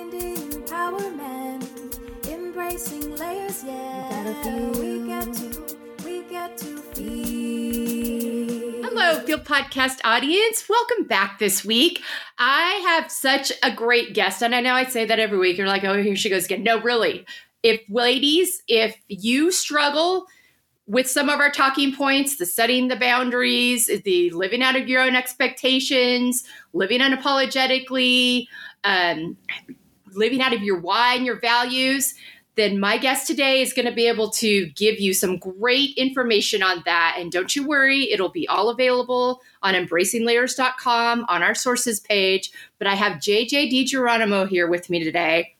Finding empowerment, embracing layers, yeah. We get to, we get to feel. Hello, Field Podcast audience. Welcome back this week. I have such a great guest, and I know I say that every week. You're like, oh, here she goes again. No, really. If ladies, if you struggle with some of our talking points, the setting the boundaries, the living out of your own expectations, living unapologetically, um, living out of your why and your values, then my guest today is going to be able to give you some great information on that. And don't you worry, it'll be all available on embracinglayers.com on our sources page. But I have JJ DiGeronimo here with me today.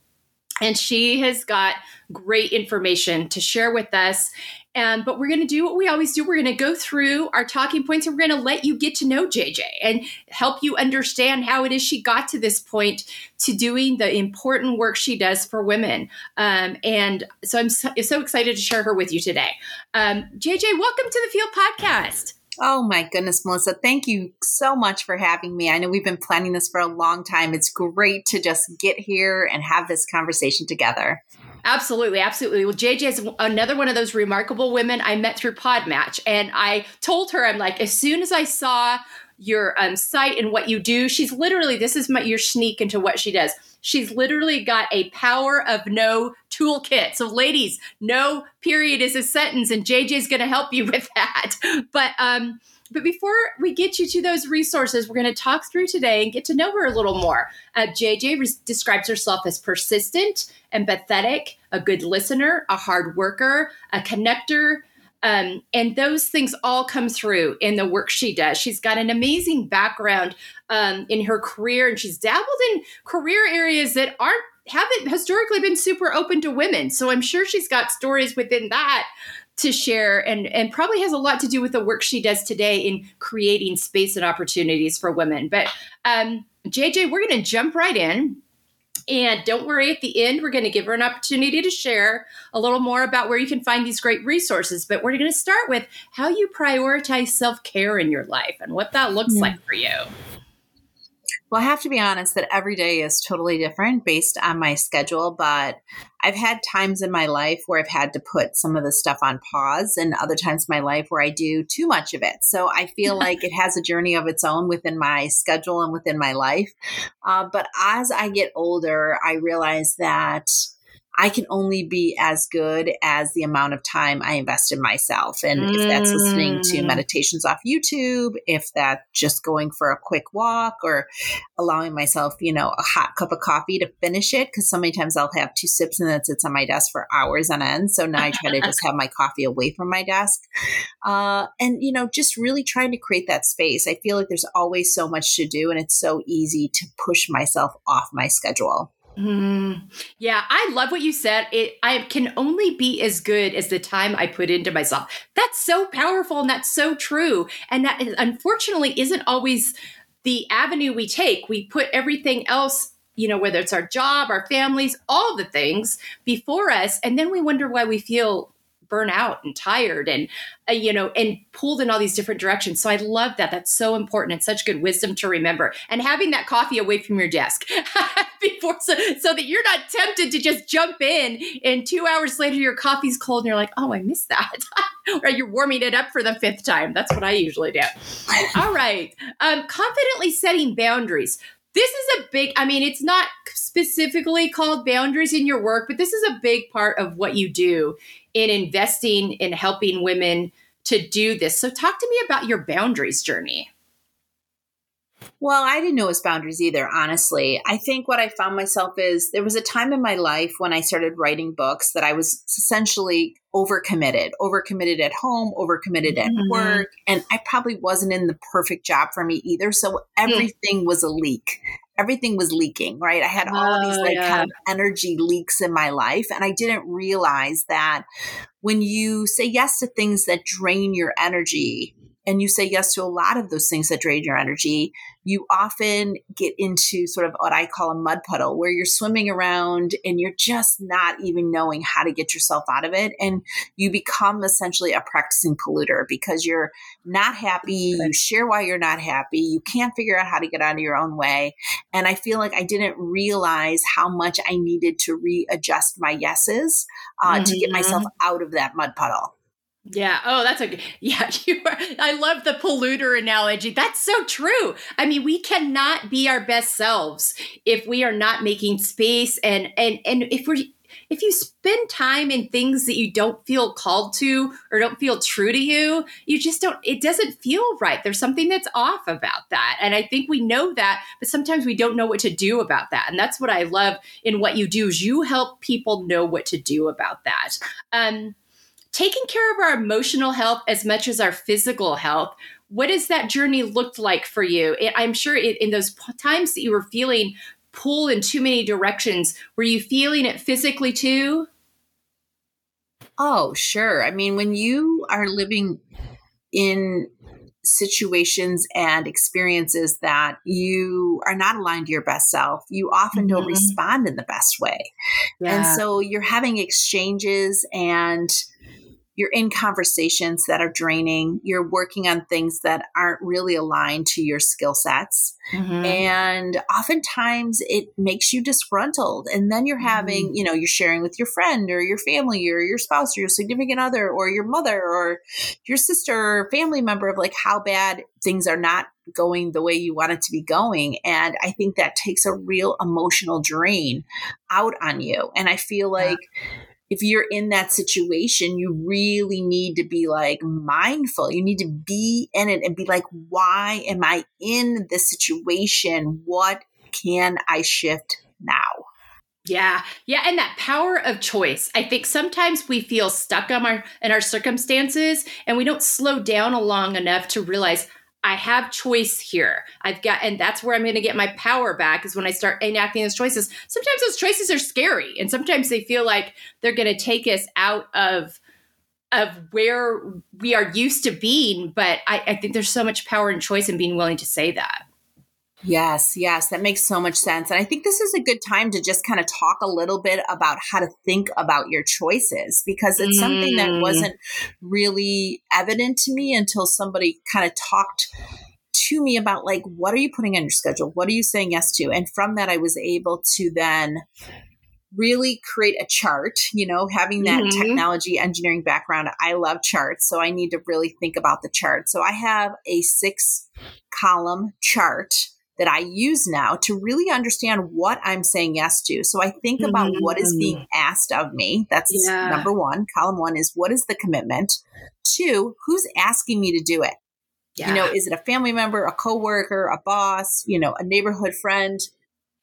And she has got great information to share with us. And but we're going to do what we always do. We're going to go through our talking points and we're going to let you get to know JJ and help you understand how it is she got to this point to doing the important work she does for women. Um, and so I'm so, so, excited to share her with you today. Um, JJ, welcome to the Field Podcast. Oh my goodness, Melissa. Thank you so much for having me. I know we've been planning this for a long time. It's great to just get here and have this conversation together. Absolutely, absolutely. Well, JJ is another one of those remarkable women I met through Podmatch, and I told her, I'm like, as soon as I saw your um, site and what you do, she's literally this is my your sneak into what she does. She's literally got a power of no toolkit. So, ladies, no period is a sentence, and JJ's going to help you with that. But um, but before we get you to those resources, we're going to talk through today and get to know her a little more. Uh, JJ re- describes herself as persistent, empathetic, a good listener, a hard worker, a connector. Um, and those things all come through in the work she does. She's got an amazing background um, in her career, and she's dabbled in career areas that aren't haven't historically been super open to women. So I'm sure she's got stories within that to share and and probably has a lot to do with the work she does today in creating space and opportunities for women but um, jj we're going to jump right in and don't worry, at the end, we're going to give her an opportunity to share a little more about where you can find these great resources. But we're going to start with how you prioritize self care in your life and what that looks yeah. like for you. Well, I have to be honest that every day is totally different based on my schedule, but I've had times in my life where I've had to put some of the stuff on pause and other times in my life where I do too much of it. So I feel like it has a journey of its own within my schedule and within my life. Uh, but as I get older, I realize that I can only be as good as the amount of time I invest in myself. And mm. if that's listening to mm. meditations off YouTube, if that's just going for a quick walk or allowing myself, you know, a hot cup of coffee to finish it, because so many times I'll have two sips and then it sits on my desk for hours on end. So now I try to just have my coffee away from my desk. Uh, and, you know, just really trying to create that space. I feel like there's always so much to do and it's so easy to push myself off my schedule. Mm, yeah, I love what you said. It I can only be as good as the time I put into myself. That's so powerful and that's so true. And that is, unfortunately isn't always the avenue we take. We put everything else, you know, whether it's our job, our families, all the things before us, and then we wonder why we feel burnt out and tired and uh, you know and pulled in all these different directions. So i love that. That's so important and such good wisdom to remember. And having that coffee away from your desk before so, so that you're not tempted to just jump in and two hours later your coffee's cold and you're like oh i missed that. Or you're warming it up for the fifth time. That's what i usually do. All right. Um, confidently setting boundaries. This is a big i mean it's not specifically called boundaries in your work but this is a big part of what you do in investing in helping women to do this. So, talk to me about your boundaries journey. Well, I didn't know it was boundaries either, honestly. I think what I found myself is there was a time in my life when I started writing books that I was essentially overcommitted, overcommitted at home, overcommitted at mm-hmm. work. And I probably wasn't in the perfect job for me either. So hmm. everything was a leak everything was leaking, right? I had all of these oh, like yeah. kind of energy leaks in my life. And I didn't realize that when you say yes to things that drain your energy, and you say yes to a lot of those things that drain your energy, you often get into sort of what I call a mud puddle where you're swimming around and you're just not even knowing how to get yourself out of it. And you become essentially a practicing polluter because you're not happy. You share why you're not happy. You can't figure out how to get out of your own way. And I feel like I didn't realize how much I needed to readjust my yeses uh, mm-hmm. to get myself mm-hmm. out of that mud puddle. Yeah. Oh, that's a yeah. You are. I love the polluter analogy. That's so true. I mean, we cannot be our best selves if we are not making space and and and if we're if you spend time in things that you don't feel called to or don't feel true to you, you just don't, it doesn't feel right. There's something that's off about that. And I think we know that, but sometimes we don't know what to do about that. And that's what I love in what you do is you help people know what to do about that. Um, taking care of our emotional health as much as our physical health what has that journey looked like for you i'm sure in those times that you were feeling pulled in too many directions were you feeling it physically too oh sure i mean when you are living in situations and experiences that you are not aligned to your best self, you often mm-hmm. don't respond in the best way. Yeah. And so you're having exchanges and you're in conversations that are draining you're working on things that aren't really aligned to your skill sets mm-hmm. and oftentimes it makes you disgruntled and then you're having mm-hmm. you know you're sharing with your friend or your family or your spouse or your significant other or your mother or your sister or family member of like how bad things are not going the way you want it to be going and i think that takes a real emotional drain out on you and i feel like yeah if you're in that situation, you really need to be like mindful. You need to be in it and be like, why am I in this situation? What can I shift now? Yeah. Yeah. And that power of choice. I think sometimes we feel stuck on our in our circumstances and we don't slow down long enough to realize I have choice here. I've got, and that's where I'm going to get my power back is when I start enacting those choices. Sometimes those choices are scary, and sometimes they feel like they're going to take us out of of where we are used to being. But I, I think there's so much power in choice in being willing to say that. Yes, yes, that makes so much sense. And I think this is a good time to just kind of talk a little bit about how to think about your choices because it's mm. something that mm. wasn't really evident to me until somebody kind of talked to me about like what are you putting on your schedule? What are you saying yes to? And from that I was able to then really create a chart, you know, having that mm-hmm. technology engineering background, I love charts. So I need to really think about the chart. So I have a six column chart that I use now to really understand what I'm saying yes to. So I think about mm-hmm. what is being mm. asked of me. That's yeah. number one. Column one is what is the commitment? Two, who's asking me to do it? Yeah. You know, is it a family member, a coworker, a boss, you know, a neighborhood friend?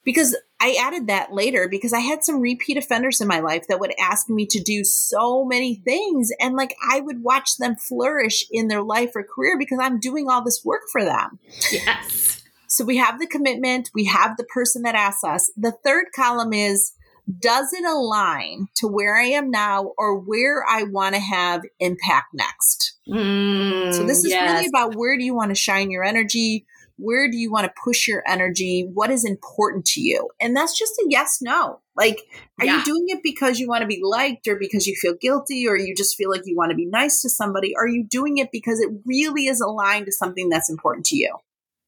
Because I added that later because I had some repeat offenders in my life that would ask me to do so many things. And like I would watch them flourish in their life or career because I'm doing all this work for them. Yes. So we have the commitment, we have the person that asks us. The third column is does it align to where I am now or where I want to have impact next? Mm, so this is yes. really about where do you want to shine your energy? Where do you want to push your energy? What is important to you? And that's just a yes, no. Like, are yeah. you doing it because you want to be liked or because you feel guilty or you just feel like you want to be nice to somebody? Are you doing it because it really is aligned to something that's important to you?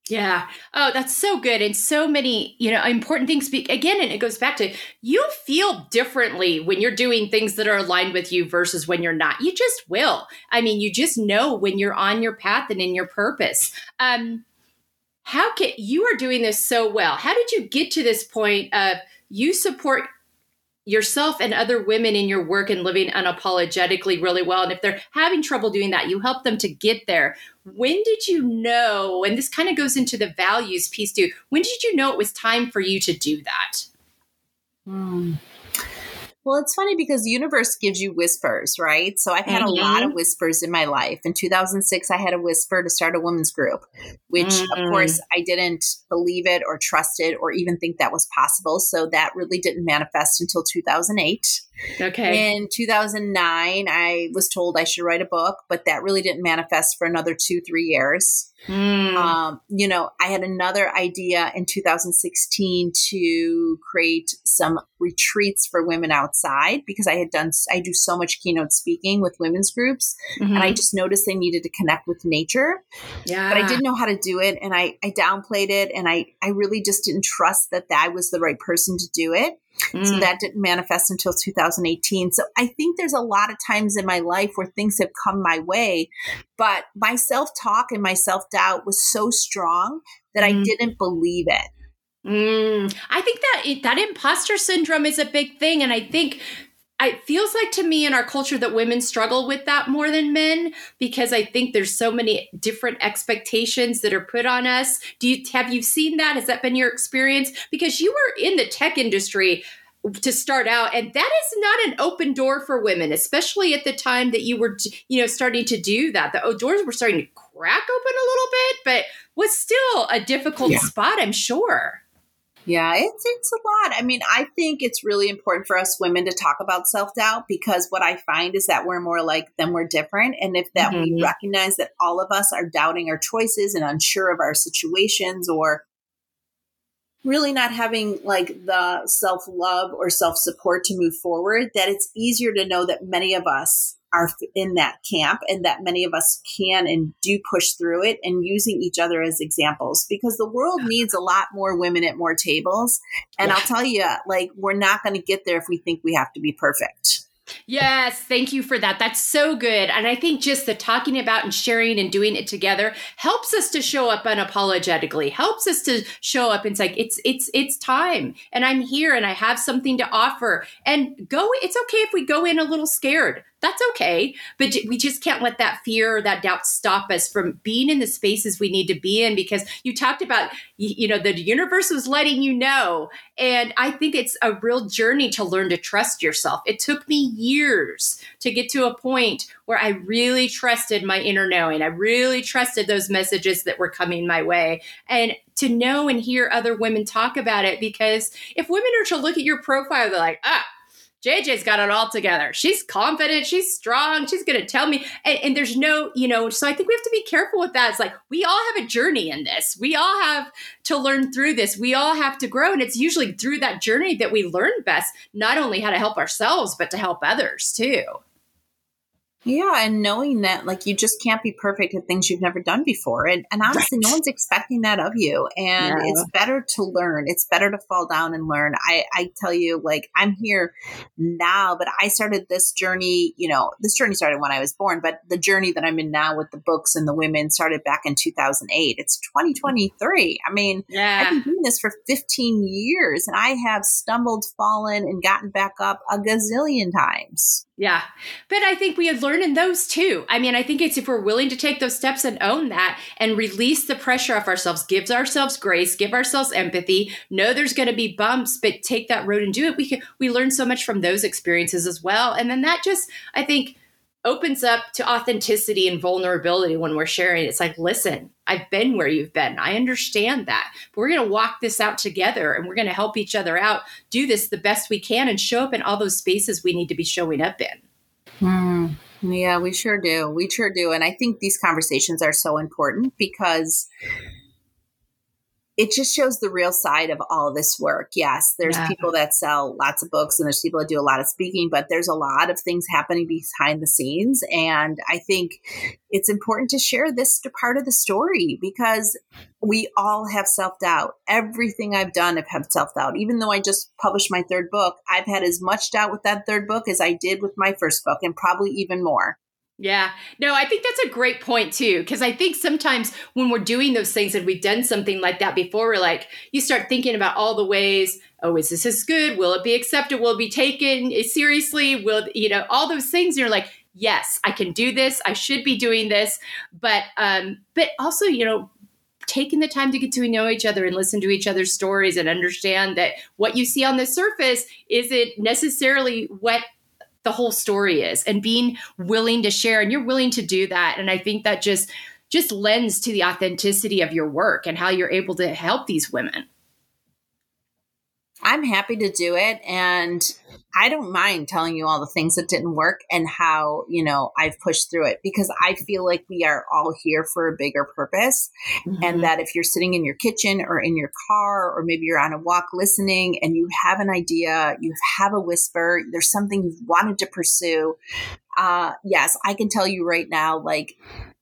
Yeah. Oh, that's so good. And so many, you know, important things speak again. And it goes back to you feel differently when you're doing things that are aligned with you versus when you're not. You just will. I mean, you just know when you're on your path and in your purpose. Um, how can you are doing this so well? How did you get to this point of you support yourself and other women in your work and living unapologetically really well. And if they're having trouble doing that, you help them to get there. When did you know? And this kind of goes into the values piece too. When did you know it was time for you to do that? Hmm. Well, it's funny because the universe gives you whispers, right? So I've had mm-hmm. a lot of mm-hmm. whispers in my life. In 2006, I had a whisper to start a women's group, which mm-hmm. of course I didn't believe it or trust it or even think that was possible. So that really didn't manifest until 2008. Okay. In 2009, I was told I should write a book, but that really didn't manifest for another two, three years. Mm. Um, you know, I had another idea in 2016 to create some retreats for women outside because I had done, I do so much keynote speaking with women's groups, Mhm. and I just noticed they needed to connect with nature yeah. but I didn't know how to do it and I, I downplayed it and I, I really just didn't trust that I was the right person to do it. So Mm. that didn't manifest until 2018. So I think there's a lot of times in my life where things have come my way, but my self talk and my self doubt was so strong that I Mm. didn't believe it. Mm, I think that it, that imposter syndrome is a big thing, and I think it feels like to me in our culture that women struggle with that more than men because I think there's so many different expectations that are put on us. Do you have you seen that? Has that been your experience? Because you were in the tech industry to start out and that is not an open door for women especially at the time that you were you know starting to do that the doors were starting to crack open a little bit but was still a difficult Yeah. spot i'm sure Yeah, it's it's a lot. I mean, I think it's really important for us women to talk about self doubt because what I find is that we're more like than we're different, and if that we Mhm. recognize that all of us are doubting our choices and unsure of our situations, or really not having like the self love or self support to move forward, that it's easier to know that many of us are in that camp and that many of us can and do push through it and using each other as examples because the world needs a lot more women at more tables. And Yeah. I'll tell you, like, we're not going to get there if we think we have to be perfect. Yes, thank you for that. That's so good. And I think just the talking about and sharing and doing it together helps us to show up unapologetically. Helps us to show up and it's like it's it's it's time and I'm here and I have something to offer. And go it's okay if we go in a little scared. That's okay. But we just can't let that fear or that doubt stop us from being in the spaces we need to be in because you talked about you know the universe was letting you know and I think it's a real journey to learn to trust yourself. It took me years to get to a point where I really trusted my inner knowing. I really trusted those messages that were coming my way. And to know and hear other women talk about it, because if women are to look at your profile, they're like, ah, JJ's got it all together. She's confident. She's strong. She's going to tell me. And, and there's no, you know, so I think we have to be careful with that. It's like we all have a journey in this. We all have to learn through this. We all have to grow. And it's usually through that journey that we learn best, not only how to help ourselves, but to help others too. Yeah, and knowing that like you just can't be perfect at things you've never done before. And and honestly, no one's expecting that of you. And No. it's better to learn. It's better to fall down and learn. I I tell you like I'm here now, but I started this journey, you know, this journey started when I was born, but the journey that I'm in now with the books and the women started back in 2008. It's 2023. I mean, I've been doing this for 15 years and I have stumbled, fallen, and gotten back up a gazillion times. Yeah. But I think we had learned in those too. I mean, I think it's if we're willing to take those steps and own that and release the pressure off ourselves, gives ourselves grace, give ourselves empathy, know there's going to be bumps, but take that road and do it. We can, we learn so much from those experiences as well. And then that just, I think, opens up to authenticity and vulnerability when we're sharing. It's like, listen, I've been where you've been. I understand that. But we're going to walk this out together and we're going to help each other out, do this the best we can, and show up in all those spaces we need to be showing up in. Hmm. Yeah, we sure do. We sure do. And I think these conversations are so important because it just shows the real side of all this work. Yes, there's Yeah. people that sell lots of books and there's people that do a lot of speaking, but there's a lot of things happening behind the scenes. And I think it's important to share this part of the story because we all have self doubt. Everything I've done, I've had self doubt. Even though I just published my third book, I've had as much doubt with that third book as I did with my first book, and probably even more. Yeah. No, I think that's a great point too. Cause I think sometimes when we're doing those things and we've done something like that before, we're like, you start thinking about all the ways, oh, is this as good? Will it be accepted? Will it be taken seriously? Will, you know, all those things. You're like, yes, I can do this. I should be doing this. But, um, but also, you know, taking the time to get to know each other and listen to each other's stories and understand that what you see on the surface isn't necessarily what the whole story is and being willing to share and you're willing to do that. And i think that just just lends to the authenticity of your work and how you're able to help these women I'm happy to do it. And I don't mind telling you all the things that didn't work and how, you know, I've pushed through it because I feel like we are all here for a bigger purpose. Mm-hmm. And that if you're sitting in your kitchen or in your car, or maybe you're on a walk listening and you have an idea, you have a whisper, there's something you've wanted to pursue. Uh, yes, I can tell you right now, like,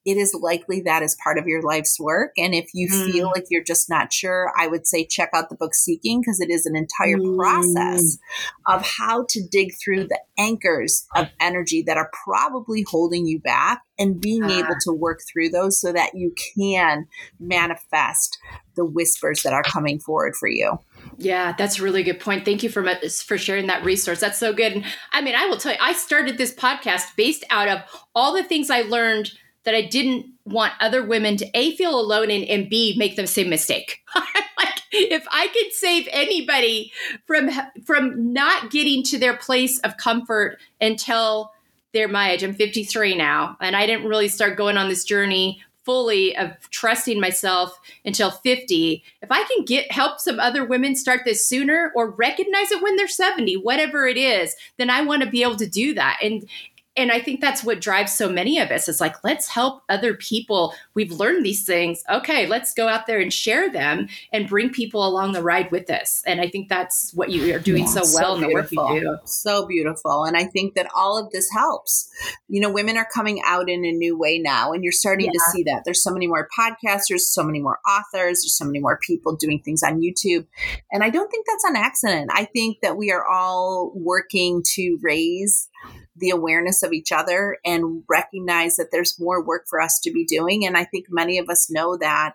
it is likely that is part of your life's work. And if you mm. feel like you're just not sure, I would say check out the book Seeking because it is an entire mm. process of how to dig through the anchors of energy that are probably holding you back and being ah. able to work through those so that you can manifest the whispers that are coming forward for you. Yeah, that's a really good point. Thank you for for sharing that resource. That's so good. And I mean, I will tell you, I started this podcast based out of all the things I learned that I didn't want other women to A, feel alone and, and B, make the same mistake. like, if I could save anybody from from not getting to their place of comfort until they're my age, I'm 53 now, and I didn't really start going on this journey fully of trusting myself until 50 if i can get help some other women start this sooner or recognize it when they're 70 whatever it is then i want to be able to do that and and I think that's what drives so many of us. It's like, let's help other people. We've learned these things. Okay, let's go out there and share them and bring people along the ride with us. And I think that's what you are doing yeah, so well so in the work you do. So beautiful. And I think that all of this helps. You know, women are coming out in a new way now, and you're starting yeah. to see that. There's so many more podcasters, so many more authors, there's so many more people doing things on YouTube. And I don't think that's an accident. I think that we are all working to raise the awareness of each other and recognize that there's more work for us to be doing. And I think many of us know that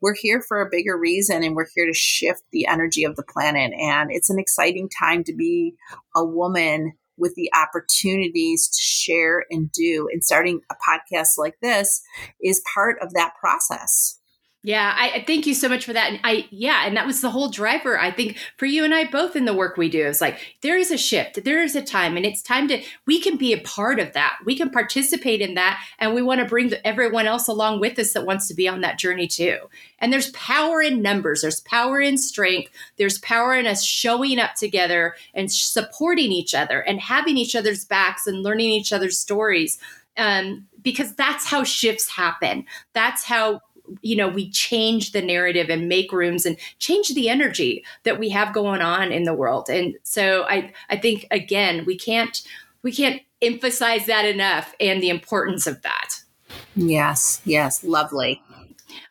we're here for a bigger reason and we're here to shift the energy of the planet. And it's an exciting time to be a woman with the opportunities to share and do. And starting a podcast like this is part of that process. Yeah, I thank you so much for that. And I, yeah, and that was the whole driver. I think for you and I both in the work we do, it's like there is a shift, there is a time, and it's time to we can be a part of that. We can participate in that, and we want to bring everyone else along with us that wants to be on that journey too. And there's power in numbers, there's power in strength, there's power in us showing up together and supporting each other and having each other's backs and learning each other's stories. Um, because that's how shifts happen. That's how you know we change the narrative and make rooms and change the energy that we have going on in the world and so i i think again we can't we can't emphasize that enough and the importance of that yes yes lovely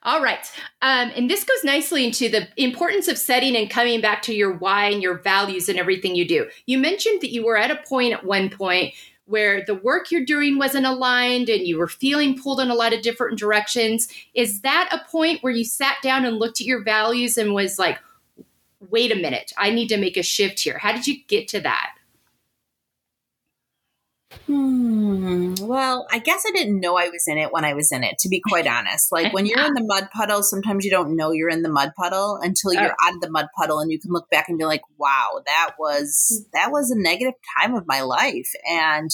all right. Um, and this goes nicely into the importance of setting and coming back to your why and your values and everything you do. You mentioned that you were at a point at one point where the work you're doing wasn't aligned and you were feeling pulled in a lot of different directions. Is that a point where you sat down and looked at your values and was like, wait a minute, I need to make a shift here? How did you get to that? Hmm. Well, I guess I didn't know I was in it when I was in it, to be quite honest. Like when you're in the mud puddle, sometimes you don't know you're in the mud puddle until you're out of the mud puddle and you can look back and be like, wow, that was that was a negative time of my life. And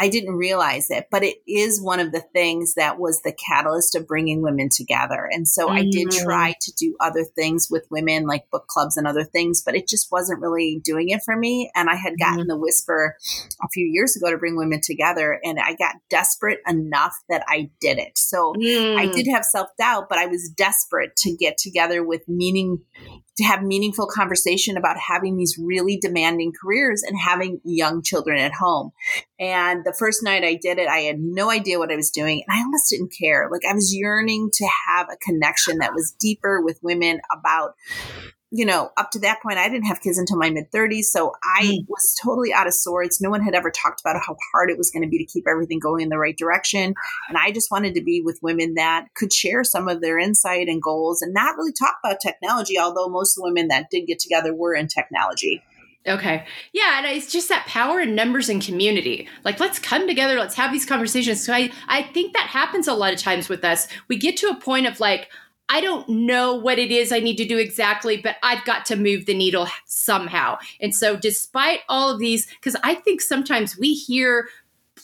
I didn't realize it, but it is one of the things that was the catalyst of bringing women together. And so mm-hmm. I did mm. try to do other things with women, like book clubs and other things, but it just wasn't really doing it for me. And I had gotten mm-hmm. the whisper a few years ago to bring women together, and I got desperate enough that I did it. So mm. I did have self doubt, but I was desperate to get together with meaning to have meaningful conversation about having these really demanding careers and having young children at home. And the first night I did it, I had no idea what I was doing and I almost didn't care. Like I was yearning to have a connection that was deeper with women about you know, up to that point, I didn't have kids until my mid 30s. So I mm. was totally out of sorts. No one had ever talked about how hard it was going to be to keep everything going in the right direction. And I just wanted to be with women that could share some of their insight and goals and not really talk about technology, although most of the women that did get together were in technology. Okay. Yeah, and it's just that power in numbers and community. Like let's come together, let's have these conversations. So I I think that happens a lot of times with us. We get to a point of like I don't know what it is I need to do exactly, but I've got to move the needle somehow. And so, despite all of these, because I think sometimes we hear,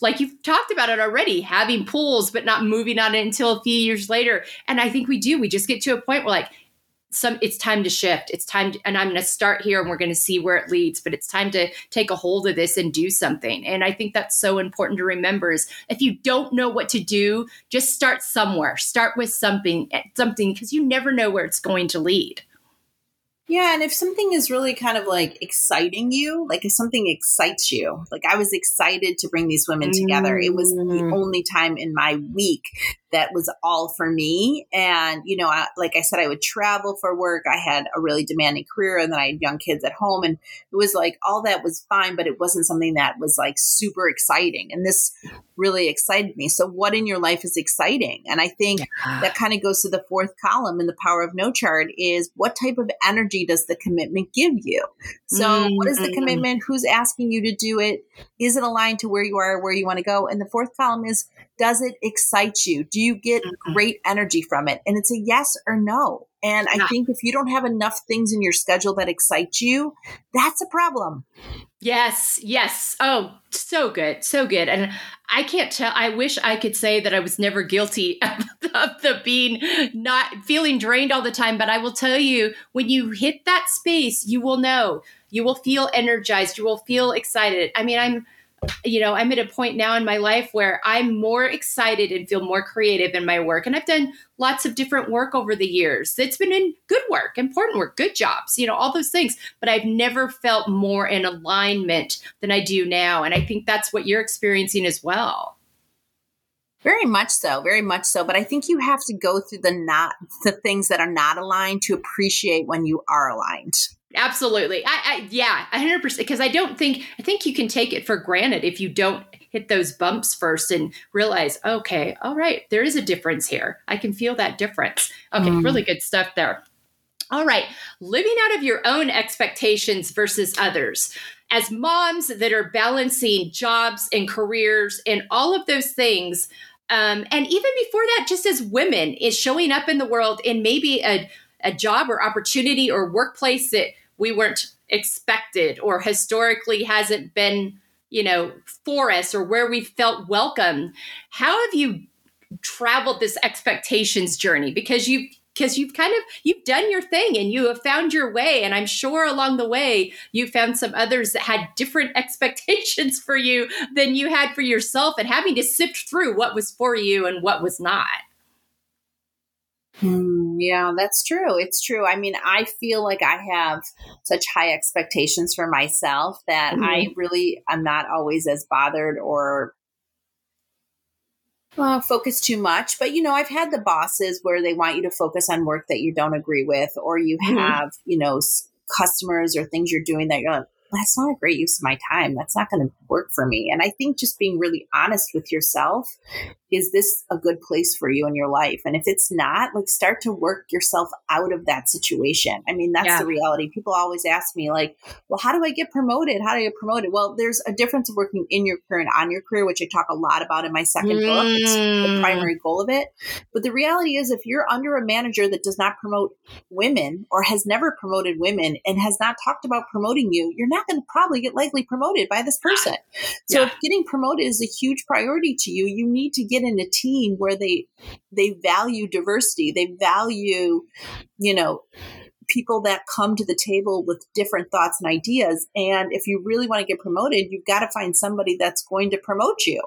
like you've talked about it already, having pools, but not moving on it until a few years later. And I think we do. We just get to a point where, like, some it's time to shift. It's time to, and i'm going to start here and we're going to see where it leads but it's time to take a hold of this and do something. And i think that's so important to remember is if you don't know what to do just start somewhere. Start with something something because you never know where it's going to lead yeah, and if something is really kind of like exciting you, like if something excites you, like I was excited to bring these women together. It was the Mm. only time in my week that was all for me. And, you know, I, like I said, I would travel for work. I had a really demanding career and then I had young kids at home. And it was like all that was fine, but it wasn't something that was like super exciting. And this really excited me. So, what in your life is exciting? And I think that kind of goes to the fourth column in the power of no chart is what type of energy does the commitment give you? So, what is the Mm. commitment? Who's asking you to do it? Is it aligned to where you are, where you want to go? And the fourth column is does it excite you? Do you get Mhm. great energy from it? And it's a yes or no. And I Yeah. think if you don't have enough things in your schedule that excite you, that's a problem. Yes, yes. Oh, so good, so good. And I can't tell. I wish I could say that I was never guilty of, of the being not feeling drained all the time. But I will tell you, when you hit that space, you will know. You will feel energized. You will feel excited. I mean, I'm, you know, I'm at a point now in my life where I'm more excited and feel more creative in my work. And I've done lots of different work over the years. It's been in good work, important work, good jobs, you know, all those things. But I've never felt more in alignment than I do now. And I think that's what you're experiencing as well. Very much so, very much so. But I think you have to go through the not the things that are not aligned to appreciate when you are aligned. Absolutely. I, I yeah, 100% because I don't think I think you can take it for granted if you don't hit those bumps first and realize, okay, all right, there is a difference here. I can feel that difference. Okay, Mm. really good stuff there. All right, living out of your own expectations versus others. As moms that are balancing jobs and careers and all of those things, um, and even before that, just as women, is showing up in the world in maybe a, a job or opportunity or workplace that we weren't expected or historically hasn't been, you know, for us or where we felt welcome. How have you traveled this expectations journey? Because you've because you've kind of you've done your thing and you have found your way and i'm sure along the way you found some others that had different expectations for you than you had for yourself and having to sift through what was for you and what was not Hmm, yeah, that's true. It's true. I mean, I feel like I have such high expectations for myself that I really am not always as bothered or uh, focus too much. But you know, I've had the bosses where they want you to focus on work that you don't agree with, or you Mhm. have you know customers or things you're doing that you're like, that's not a great use of my time. That's not going to work for me. And I think just being really honest with yourself is this a good place for you in your life? And if it's not, like start to work yourself out of that situation. I mean, that's Yeah. the reality. People always ask me, like, well, how do I get promoted? How do I get promoted? Well, there's a difference of working in your career and on your career, which I talk a lot about in my second book. It's the Mm. primary goal of it. But the reality is, if you're under a manager that does not promote women or has never promoted women and has not talked about promoting you, you're not going to probably get likely promoted by this person. So Yeah. if getting promoted is a huge priority to you, you need to get in a team where they they value diversity. They value, you know, people that come to the table with different thoughts and ideas. And if you really want to get promoted, you've got to find somebody that's going to promote you.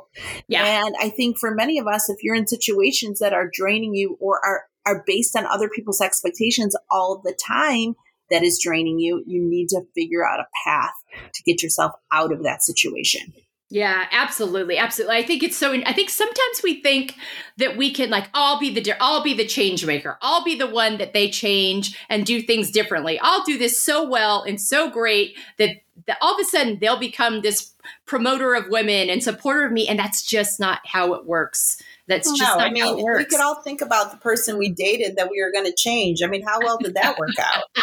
yeah And I think for many of us, if you're in situations that are draining you or are, are based on other people's expectations all the time that is draining you, you need to figure out a path to get yourself out of that situation. Yeah, absolutely, absolutely. I think it's so. I think sometimes we think that we can like, I'll be the, I'll be the change maker. I'll be the one that they change and do things differently. I'll do this so well and so great that, that all of a sudden they'll become this promoter of women and supporter of me, and that's just not how it works. That's just I mean, we could all think about the person we dated that we were going to change. I mean, how well did that work out?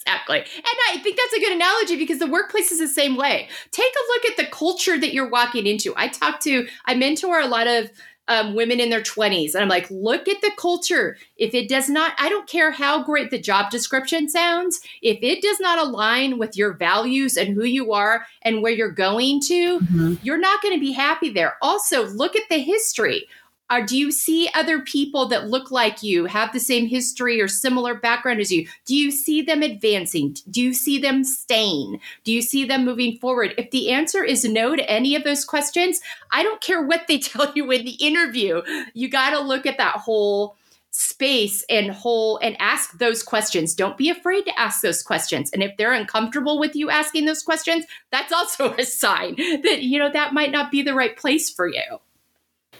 Exactly. And I think that's a good analogy because the workplace is the same way. Take a look at the culture that you're walking into. I talk to, I mentor a lot of um, women in their 20s, and I'm like, look at the culture. If it does not, I don't care how great the job description sounds, if it does not align with your values and who you are and where you're going to, you're not going to be happy there. Also, look at the history. Are do you see other people that look like you, have the same history or similar background as you? Do you see them advancing? Do you see them staying? Do you see them moving forward? If the answer is no to any of those questions, I don't care what they tell you in the interview. You got to look at that whole space and whole and ask those questions. Don't be afraid to ask those questions. And if they're uncomfortable with you asking those questions, that's also a sign that you know that might not be the right place for you.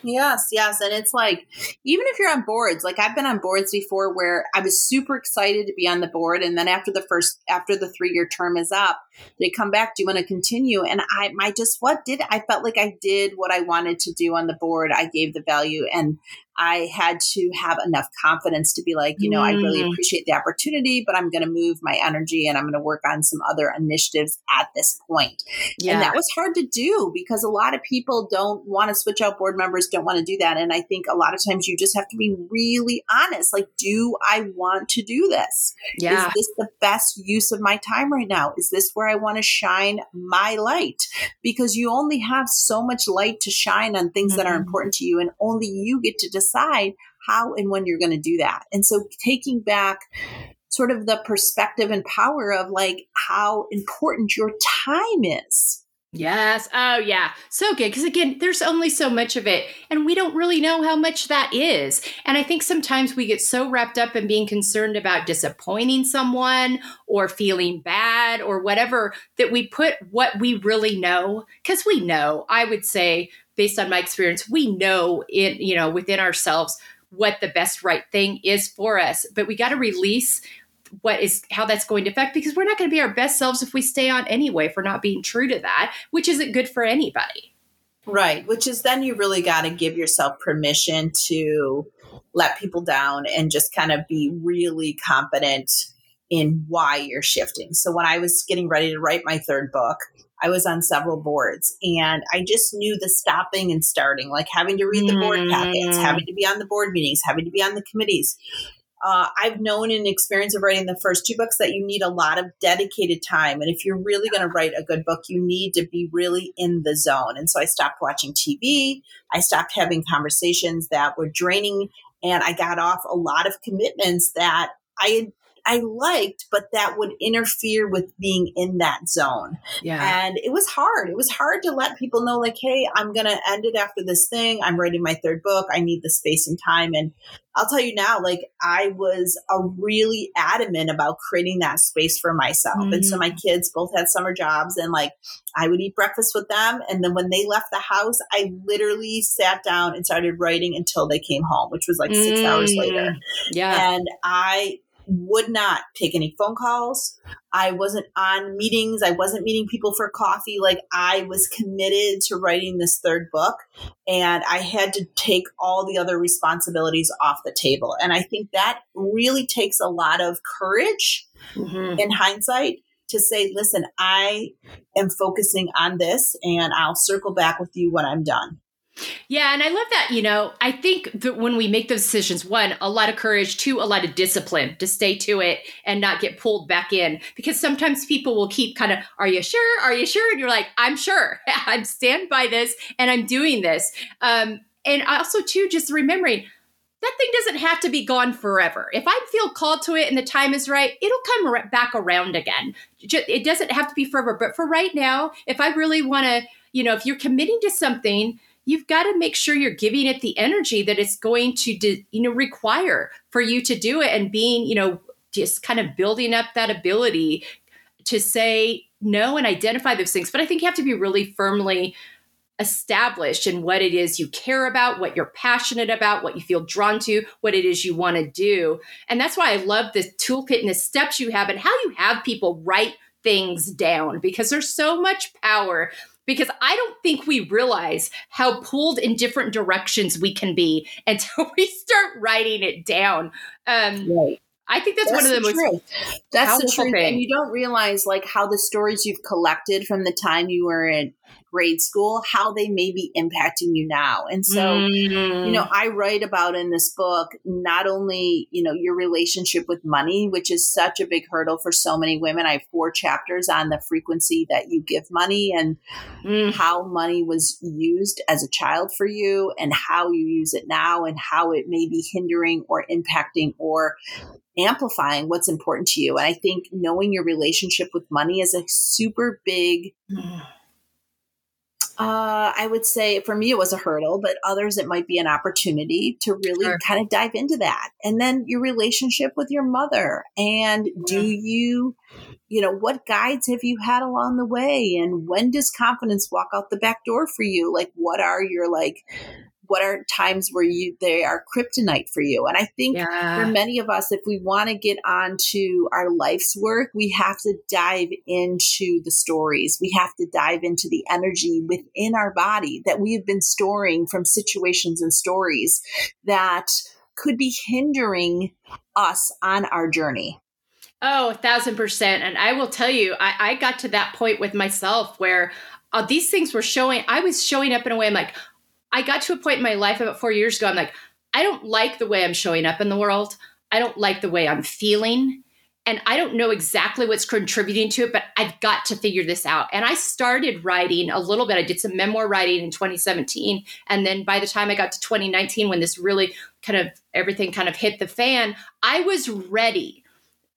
Yes, yes. And it's like, even if you're on boards, like I've been on boards before where I was super excited to be on the board. And then after the first, after the three year term is up, they come back, do you want to continue? And I, I just, what did, I felt like I did what I wanted to do on the board. I gave the value and I had to have enough confidence to be like, you know, mm. I really mm. appreciate the opportunity, but I'm going to move my energy and I'm going to work on some other initiatives at this point. Yeah. And that was hard to do because a lot of people don't want to switch out board members, don't want to do that. And I think a lot of times you just have to be really honest. Like, do I want to do this? Yeah. Is this the best use of my time right now? Is this where I want to shine my light? Because you only have so much light to shine on things mm-hmm. that are mm-hmm. important to you, and only you get to decide decide how and when you're going to do that. And so taking back sort of the perspective and power of like how important your time is. Yes. Oh, yeah. So good. Because again, there's only so much of it, and we don't really know how much that is. And I think sometimes we get so wrapped up in being concerned about disappointing someone or feeling bad or whatever that we put what we really know. Because we know, I would say, based on my experience, we know in, you know, within ourselves what the best right thing is for us. But we got to release what is how that's going to affect because we're not going to be our best selves if we stay on anyway for not being true to that, which isn't good for anybody. Right, which is then you really got to give yourself permission to let people down and just kind of be really confident in why you're shifting. So when I was getting ready to write my third book, I was on several boards and I just knew the stopping and starting, like having to read the board packets, mm. having to be on the board meetings, having to be on the committees. Uh, I've known in experience of writing the first two books that you need a lot of dedicated time. And if you're really going to write a good book, you need to be really in the zone. And so I stopped watching TV. I stopped having conversations that were draining. And I got off a lot of commitments that I had I liked, but that would interfere with being in that zone. Yeah. And it was hard. It was hard to let people know, like, hey, I'm going to end it after this thing. I'm writing my third book. I need the space and time. And I'll tell you now, like, I was a really adamant about creating that space for myself. Mm-hmm. And so my mm. kids both had summer jobs and like I would eat breakfast with them. And then when they left the house, I literally sat down and started writing until they came home, which was like six mm-hmm. hours later. Mm. Yeah. And I would not take any phone calls. I wasn't on meetings. I wasn't meeting people for coffee. Like I was committed to writing this third book and I had to take all the other responsibilities off the table. And I think that really takes a lot of courage mm-hmm. in hindsight to say, listen, I am focusing on this and I'll circle back with you when I'm done. Yeah, and I love that. You know, I think that when we make those decisions, one, a lot of courage, two, a lot of discipline to stay to it and not get pulled back in. Because sometimes people will keep kind of, are you sure? Are you sure? And you're like, I'm sure. I'm stand by this and I'm doing this. Um, and also, too, just remembering that thing doesn't have to be gone forever. If I feel called to it and the time is right, it'll come back around again. It doesn't have to be forever. But for right now, if I really want to, you know, if you're committing to something, you've got to make sure you're giving it the energy that it's going to you know require for you to do it and being you know just kind of building up that ability to say no and identify those things but i think you have to be really firmly established in what it is you care about, what you're passionate about, what you feel drawn to, what it is you want to do. And that's why I love the toolkit and the steps you have and how you have people write things down because there's so much power because I don't think we realize how pulled in different directions we can be until we start writing it down. Um, right. I think that's, that's one of the, the most truth. That's the truth, thing. and you don't realize like how the stories you've collected from the time you were in grade school, how they may be impacting you now. And so, Mm. you know, I write about in this book not only, you know, your relationship with money, which is such a big hurdle for so many women. I have four chapters on the frequency that you give money and Mm. how money was used as a child for you and how you use it now and how it may be hindering or impacting or amplifying what's important to you. And I think knowing your relationship with money is a super big uh, I would say for me it was a hurdle, but others it might be an opportunity to really Sure. kind of dive into that. And then your relationship with your mother. And do you, you know, what guides have you had along the way? And when does confidence walk out the back door for you? Like, what are your, like, what are times where you, they are kryptonite for you? And I think for many of us, if we want to get onto our life's work, we have to dive into the stories. We have to dive into the energy within our body that we have been storing from situations and stories that could be hindering us on our journey. Oh, a thousand percent. And I will tell you, I, I got to that point with myself where uh, these things were showing, I was showing up in a way I'm like, I got to a point in my life about four years ago, I'm like, I don't like the way I'm showing up in the world. I don't like the way I'm feeling. And I don't know exactly what's contributing to it, but I've got to figure this out. And I started writing a little bit. I did some memoir writing in 2017. And then by the time I got to 2019, when this really kind of everything kind of hit the fan, I was ready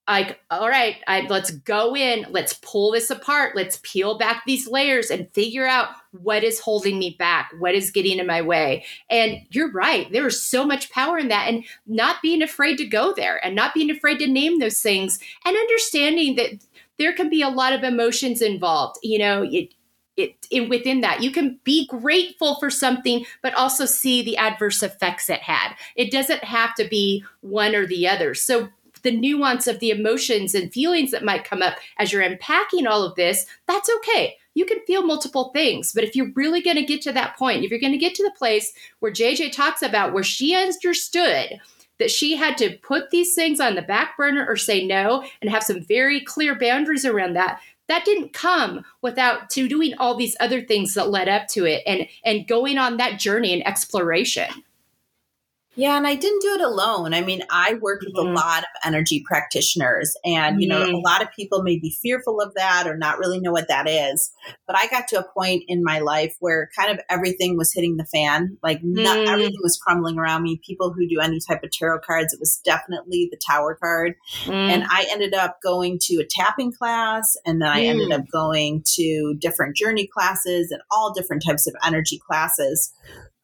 like all right I, let's go in let's pull this apart let's peel back these layers and figure out what is holding me back what is getting in my way. And you're right there is so much power in that and not being afraid to go there and not being afraid to name those things and understanding that there can be a lot of emotions involved you know it, it, it within that. You can be grateful for something but also see the adverse effects it had. It doesn't have to be one or the other. So the nuance of the emotions and feelings that might come up as you're unpacking all of this, that's okay. You can feel multiple things, but if you're really going to get to that point, if you're going to get to the place where JJ talks about where she understood that she had to put these things on the back burner or say no and have some very clear boundaries around that, that didn't come without to doing all these other things that led up to it and and going on that journey and exploration. Yeah, and I didn't do it alone. I mean, I worked with Mhm. a lot of energy practitioners, and you know, a Mhm. lot of people may be fearful of that or not really know what that is. But I got to a point in my life where kind of everything was hitting the fan. Like, not, Mm. everything was crumbling around me. People who do any type of tarot cards, it was definitely the Tower card. Mm. And I ended up going to a tapping class, and then I ended Mm. up going to different journey classes and all different types of energy classes.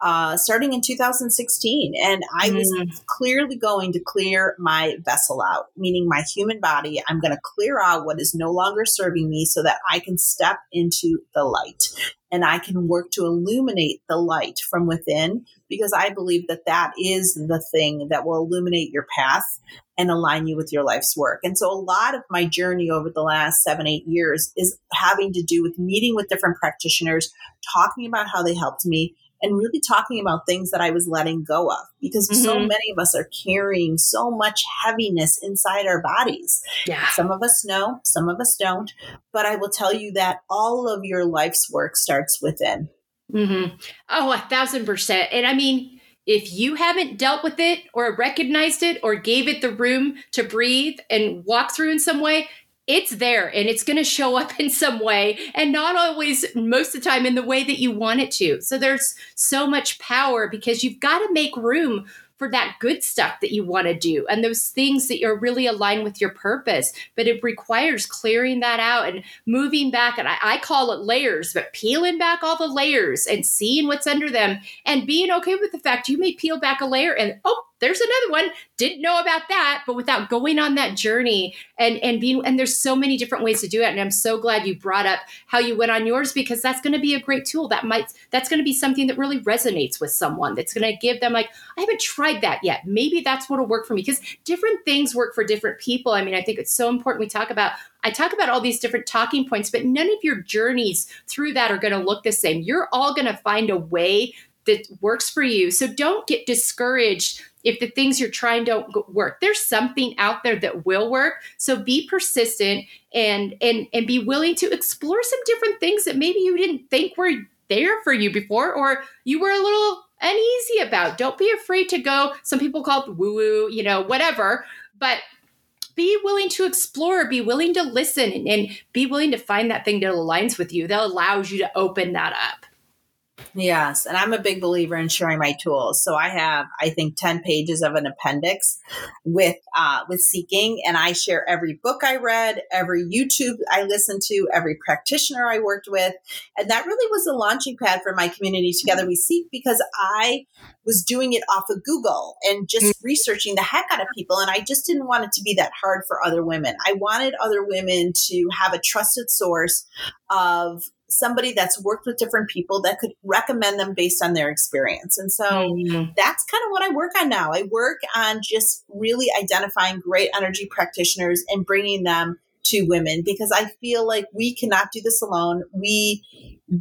Uh, starting in 2016. And I was Mm. clearly going to clear my vessel out, meaning my human body. I'm going to clear out what is no longer serving me so that I can step into the light and I can work to illuminate the light from within because I believe that that is the thing that will illuminate your path and align you with your life's work. And so a lot of my journey over the last seven, eight years is having to do with meeting with different practitioners, talking about how they helped me, and really talking about things that I was letting go of because so Mhm. many of us are carrying so much heaviness inside our bodies. Yeah. Some of us know, some of us don't. But I will tell you that all of your life's work starts within. Mm-hmm. Oh, a thousand percent. And I mean, if you haven't dealt with it or recognized it or gave it the room to breathe and walk through in some way, it's there and it's going to show up in some way and not always most of the time in the way that you want it to. So there's so much power because you've got to make room for that good stuff that you want to do and those things that are really aligned with your purpose. But it requires clearing that out and moving back. And I, I call it layers, but peeling back all the layers and seeing what's under them and being okay with the fact you may peel back a layer and, oh, there's another one. Didn't know about that, but without going on that journey and and being and there's so many different ways to do it. And I'm so glad you brought up how you went on yours because that's going to be a great tool. That might that's going to be something that really resonates with someone. That's going to give them like, I haven't tried that yet. Maybe that's what'll work for me because different things work for different people. I mean, I think it's so important we talk about I talk about all these different talking points, but none of your journeys through that are going to look the same. You're all going to find a way that works for you. So don't get discouraged if the things you're trying don't work. There's something out there that will work. So be persistent and and and be willing to explore some different things that maybe you didn't think were there for you before or you were a little uneasy about. Don't be afraid to go. Some people call it woo woo, you know, whatever. But be willing to explore, be willing to listen, and, and be willing to find that thing that aligns with you that allows you to open that up. Yes, and I'm a big believer in sharing my tools. So I have, I think, ten pages of an appendix with uh, with Seeking, and I share every book I read, every YouTube I listened to, every practitioner I worked with, and that really was a launching pad for my community. Together we seek because I was doing it off of Google and just mm-hmm. researching the heck out of people, and I just didn't want it to be that hard for other women. I wanted other women to have a trusted source of somebody that's worked with different people that could recommend them based on their experience. And so mm-hmm. that's kind of what I work on now. I work on just really identifying great energy practitioners and bringing them to women because I feel like we cannot do this alone. We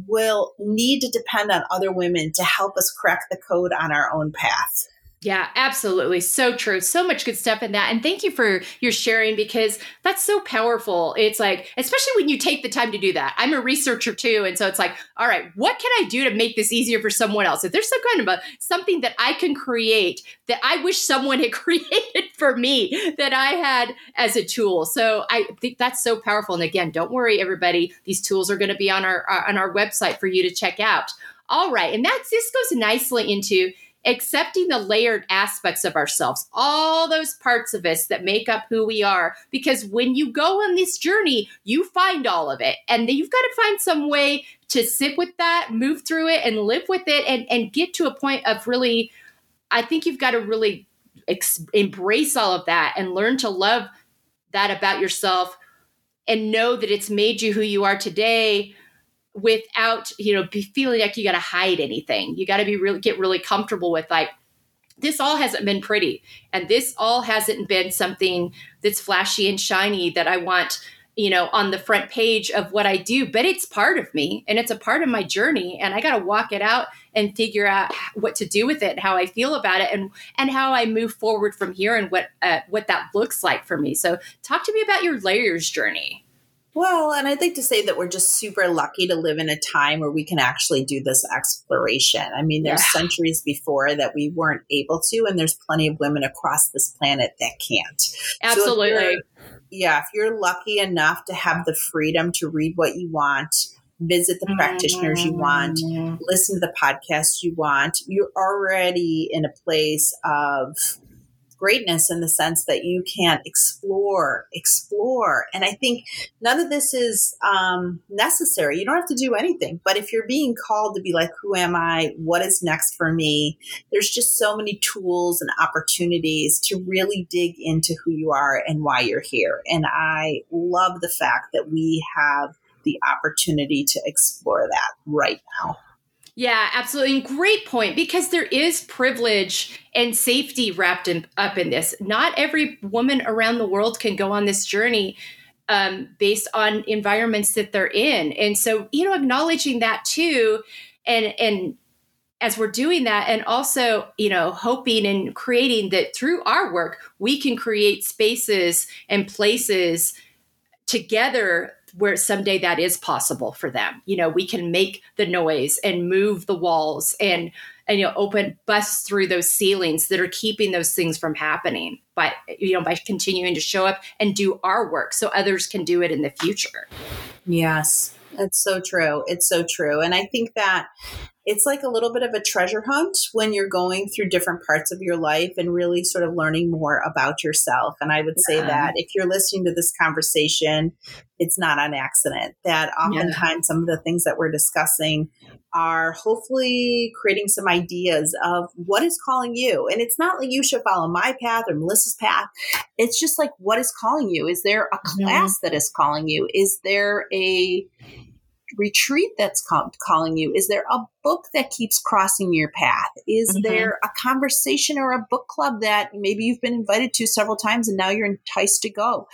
will need to depend on other women to help us crack the code on our own path. Yeah, absolutely. So true. So much good stuff in that. And thank you for your sharing because that's so powerful. It's like, especially when you take the time to do that. I'm a researcher too. And so it's like, all right, what can I do to make this easier for someone else? If there's some kind of a something that I can create that I wish someone had created for me that I had as a tool. So I think that's so powerful. And again, don't worry, everybody. These tools are going to be on our uh, on our website for you to check out. All right. And that's this goes nicely into accepting the layered aspects of ourselves, all those parts of us that make up who we are. Because when you go on this journey, you find all of it. And then you've got to find some way to sit with that, move through it, and live with it, and, and get to a point of really, I think you've got to really ex- embrace all of that and learn to love that about yourself and know that it's made you who you are today without you know be feeling like you got to hide anything. You got to be really get really comfortable with like this all hasn't been pretty and this all hasn't been something that's flashy and shiny that i want you know on the front page of what i do but it's part of me and it's a part of my journey and i got to walk it out and figure out what to do with it and how i feel about it and and how i move forward from here and what uh, what that looks like for me. So talk to me about your layers journey well, and I'd like to say that we're just super lucky to live in a time where we can actually do this exploration. I mean, there's yeah. centuries before that we weren't able to, and there's plenty of women across this planet that can't. Absolutely. So yeah, if you're lucky enough to have the freedom to read what you want, visit the mm-hmm. practitioners you want, listen to the podcasts you want, you're already in a place of greatness in the sense that you can't explore, explore. And I think none of this is um, necessary. You don't have to do anything. But if you're being called to be like, who am I? What is next for me? There's just so many tools and opportunities to really dig into who you are and why you're here. And I love the fact that we have the opportunity to explore that right now. Yeah, absolutely. And great point because there is privilege and safety wrapped in, up in this. Not every woman around the world can go on this journey um, based on environments that they're in. And so, you know, acknowledging that too, and and as we're doing that, and also, you know, hoping and creating that through our work, we can create spaces and places together where someday that is possible for them. You know, we can make the noise and move the walls and and you know open bust through those ceilings that are keeping those things from happening by you know by continuing to show up and do our work so others can do it in the future. Yes. It's so true. It's so true. And I think that it's like a little bit of a treasure hunt when you're going through different parts of your life and really sort of learning more about yourself. And I would say that if you're listening to this conversation, it's not an accident. That oftentimes yeah. some of the things that we're discussing are hopefully creating some ideas of what is calling you. And it's not like you should follow my path or Melissa's path. It's just like what is calling you? Is there a class that is calling you? Is there a retreat that's call- calling you? Is there a book that keeps crossing your path? Is Mhm. there a conversation or a book club that maybe you've been invited to several times and now you're enticed to go?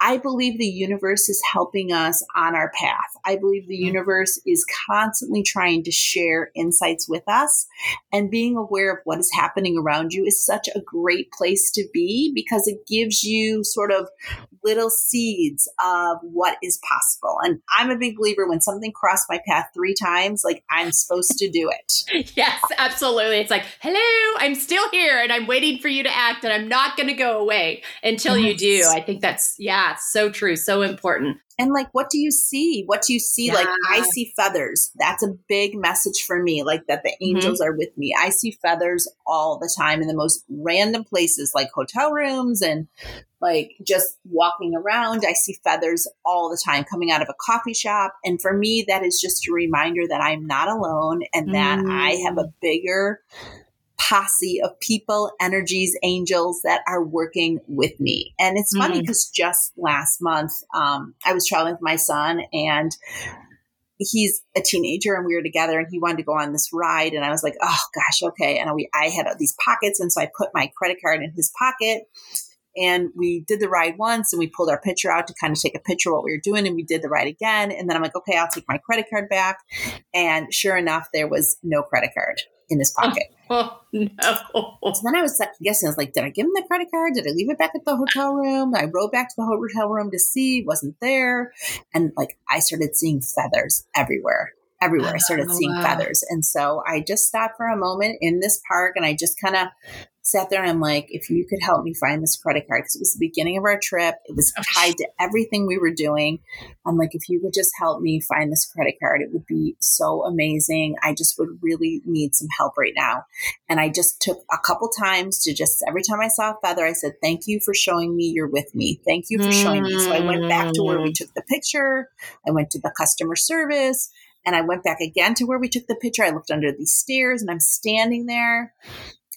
I believe the universe is helping us on our path. I believe the universe is constantly trying to share insights with us. And being aware of what is happening around you is such a great place to be because it gives you sort of little seeds of what is possible. And I'm a big believer when something crossed my path three times, like I'm supposed to do it. Yes, absolutely. It's like, hello, I'm still here and I'm waiting for you to act and I'm not going to go away until you do. I think that's, yeah, so true, so important. And like, what do you see? What do you see? Like, I see feathers. That's a big message for me. Like, that the Mm-hmm. angels are with me. I see feathers all the time in the most random places, like hotel rooms and like just walking around. I see feathers all the time coming out of a coffee shop. And for me, that is just a reminder that I'm not alone and that I have a bigger posse of people, energies, angels that are working with me. And it's funny Mm. because just last month, um, I was traveling with my son and he's a teenager and we were together and he wanted to go on this ride and I was like, oh gosh, okay. And we, I had these pockets and so I put my credit card in his pocket and we did the ride once and we pulled our picture out to kind of take a picture of what we were doing and we did the ride again. And then I'm like, okay, I'll take my credit card back. And sure enough, there was no credit card in his pocket. Oh, no. So then I was guessing. I was like, did I give him the credit card? Did I leave it back at the hotel room? I rode back to the hotel room to see, it wasn't there. And like, I started seeing feathers everywhere. Everywhere. I started Oh, seeing wow. feathers. And so I just stopped for a moment in this park and I just kind of sat there and I'm like, if you could help me find this credit card, because it was the beginning of our trip, it was Oh, tied to everything we were doing. I'm like, if you could just help me find this credit card, it would be so amazing. I just would really need some help right now. And I just took a couple times to just every time I saw a feather, I said, Thank you for showing me you're with me. Thank you for showing me. So I went back to where we Mm. took the picture. I went to the customer service and I went back again to where we took the picture. I looked under these stairs and I'm standing there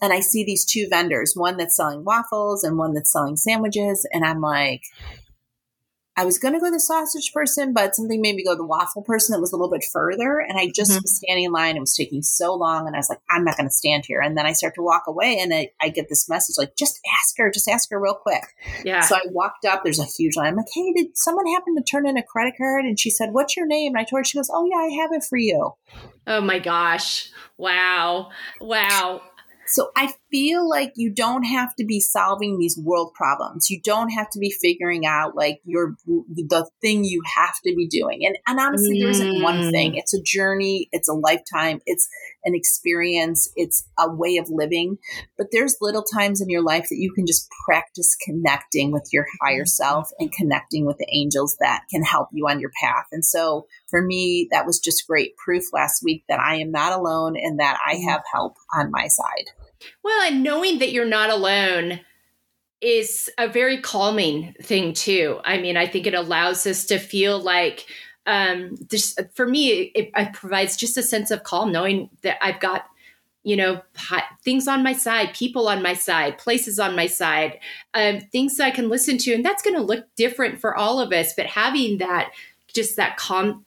and I see these two vendors, one that's selling waffles and one that's selling sandwiches. And I'm like, I was going to go the sausage person, but something made me go the waffle person that was a little bit further. And I just Mhm. was standing in line. It was taking so long. And I was like, I'm not going to stand here. And then I start to walk away and I, I get this message like, just ask her, just ask her real quick. Yeah. So I walked up. There's a huge line. I'm like, hey, did someone happen to turn in a credit card? And she said, what's your name? And I told her, she goes, oh, yeah, I have it for you. oh my gosh. Wow. Wow. So I feel like you don't have to be solving these world problems. You don't have to be figuring out like your the thing you have to be doing. And and honestly, there isn't one Mm. thing. It's a journey. It's a lifetime. It's an experience. It's a way of living. But there's little times in your life that you can just practice connecting with your higher self and connecting with the angels that can help you on your path. And so for me, that was just great proof last week that I am not alone and that I have help on my side. Well, and knowing that you're not alone is a very calming thing too. I mean, I think it allows us to feel like um just for me it, it provides just a sense of calm knowing that I've got you know hi- things on my side people on my side places on my side um, things that i can listen to and that's going to look different for all of us but having that just that calm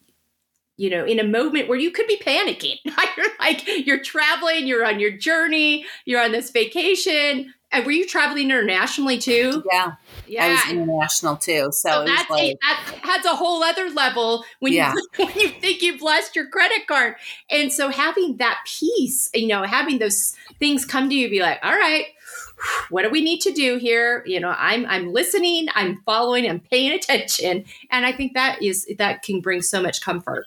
you know in a moment where you could be panicking you're like you're traveling you're on your journey you're on this vacation and were you traveling internationally too Yeah, yeah I was international too. So, so that's like, a, that adds a whole other level when Yeah. you when you think you've lost your credit card. And so having that peace, you know, having those things come to you, be like, all right, what do we need to do here? You know, I'm I'm listening, I'm following, I'm paying attention, and I think that is that can bring so much comfort.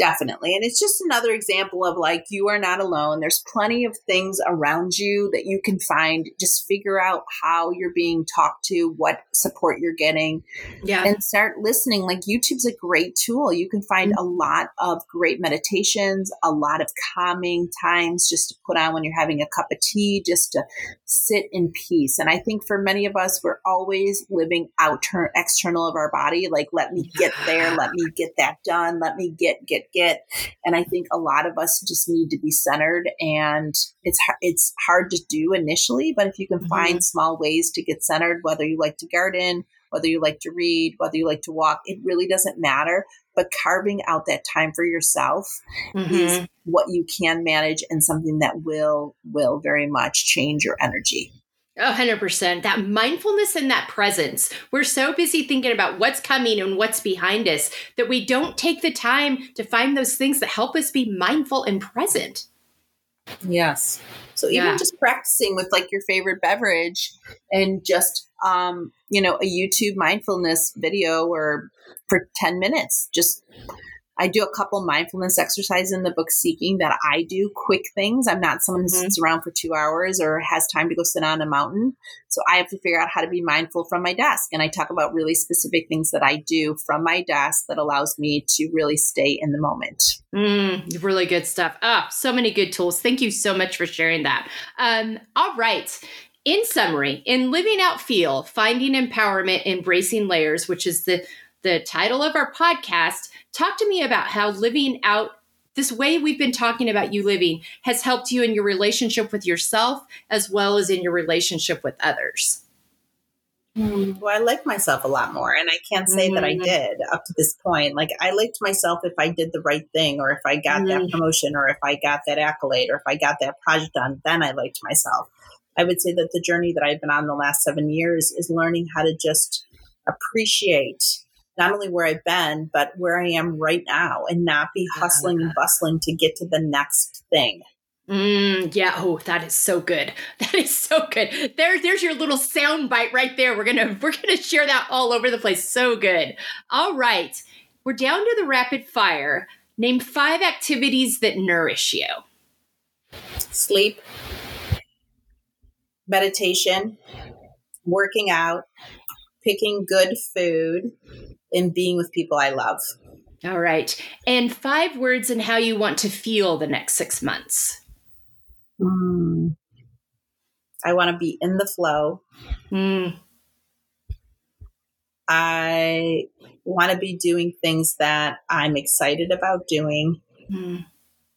Definitely. And it's just another example of like, you are not alone. There's plenty of things around you that you can find. Just figure out how you're being talked to, what support you're getting, Yeah, and start listening. Like, YouTube's a great tool. You can find mm-hmm. a lot of great meditations, a lot of calming times just to put on when you're having a cup of tea, just to sit in peace. And I think for many of us, we're always living out external of our body. Like, let me get there, let me get that done, let me get, get, get. And I think a lot of us just need to be centered and it's, it's hard to do initially, but if you can Mhm. find small ways to get centered, whether you like to garden, whether you like to read, whether you like to walk, it really doesn't matter. But carving out that time for yourself Mm-hmm. is what you can manage and something that will will very much change your energy. A hundred percent. That mindfulness and that presence. We're so busy thinking about what's coming and what's behind us that we don't take the time to find those things that help us be mindful and present. Yes. So Yeah. even just practicing with like your favorite beverage and just um, you know, a YouTube mindfulness video or for 10 minutes, just I do a couple mindfulness exercises in the book Seeking that I do quick things. I'm not someone who Mhm. sits around for two hours or has time to go sit on a mountain. So I have to figure out how to be mindful from my desk. And I talk about really specific things that I do from my desk that allows me to really stay in the moment. Mm, really good stuff. Ah, so many good tools. Thank you so much for sharing that. Um, all right. In summary, in living out feel, finding empowerment, embracing layers, which is the the title of our podcast, talk to me about how living out this way we've been talking about you living has helped you in your relationship with yourself as well as in your relationship with others. Well, I like myself a lot more, and I can't say that I Mhm. did up to this point. Like, I liked myself if I did the right thing, or if I got that Mhm. promotion, or if I got that accolade, or if I got that project done, then I liked myself. I would say that the journey that I've been on the last seven years is learning how to just appreciate not only where I've been, but where I am right now, and not be hustling and bustling to get to the next thing. Mm, yeah. Oh, that is so good. That is so good. There, there's your little sound bite right there. We're gonna we're gonna share that all over the place. So good. All right, we're down to the rapid fire. Name five activities that nourish you. sleep, meditation, working out, picking good food, and being with people I love. All right, and five words and how you want to feel the next six months. Mm. I want to be in the flow. Mm, I want to be doing things that I'm excited about doing mm,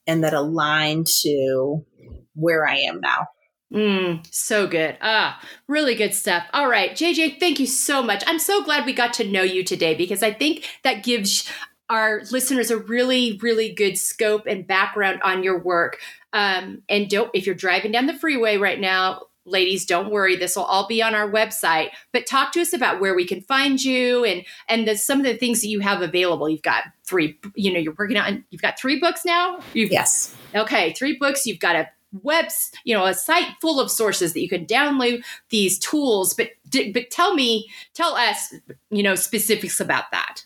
and that align to where I am now. Mm, so good. Ah, really good stuff. All right, JJ, thank you so much. I'm so glad we got to know you today because I think that gives our listeners a really, really good scope and background on your work. Um, and don't, if you're driving down the freeway right now, ladies, don't worry. This will all be on our website. But talk to us about where we can find you and and the, some of the things that you have available. You've got three. You know, you're working on. You've got three books now. You've Yes. Okay, three books. You've got a webs, you know, a site full of sources that you can download these tools. But but tell me, tell us, you know, specifics about that.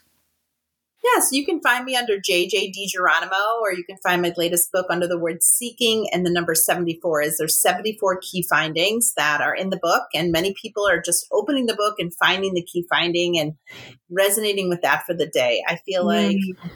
Yes, you can find me under JJ DiGeronimo, or you can find my latest book under the word seeking and the number 74 is there's 74 key findings that are in the book. And many people are just opening the book and finding the key finding and resonating with that for the day. I feel like mm.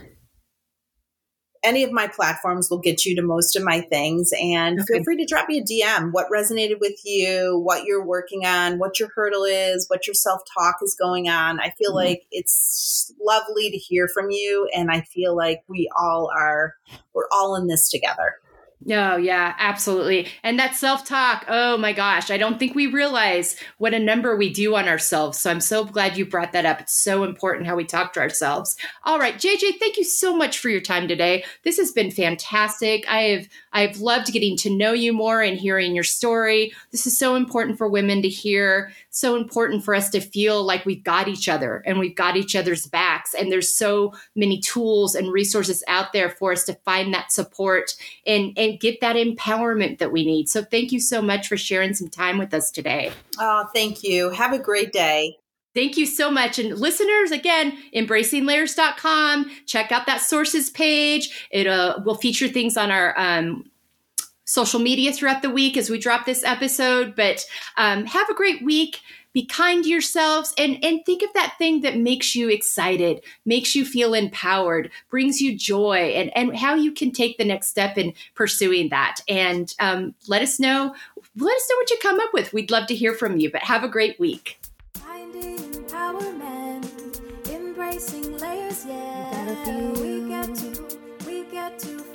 Any of my platforms will get you to most of my things. And Okay. feel free to drop me a DM. What resonated with you, what you're working on, what your hurdle is, what your self talk is going on. I feel Mhm. like it's lovely to hear from you. And I feel like we all are, we're all in this together. No, yeah, absolutely. And that self talk, oh my gosh, I don't think we realize what a number we do on ourselves. So I'm so glad you brought that up. It's so important how we talk to ourselves. All right, JJ, thank you so much for your time today. This has been fantastic. I have I've loved getting to know you more and hearing your story. This is so important for women to hear, so important for us to feel like we've got each other and we've got each other's backs. And there's so many tools and resources out there for us to find that support and and get that empowerment that we need. So thank you so much for sharing some time with us today. Oh, thank you. Have a great day. Thank you so much. And listeners, again, embracinglayers.com. Check out that sources page. It uh, will feature things on our um, social media throughout the week as we drop this episode. But um, have a great week. Be kind to yourselves and, and think of that thing that makes you excited, makes you feel empowered, brings you joy, and, and how you can take the next step in pursuing that. And um, let us know. Let us know what you come up with. We'd love to hear from you. But have a great week. Finding empowerment, embracing layers, yeah. We get to, we get to.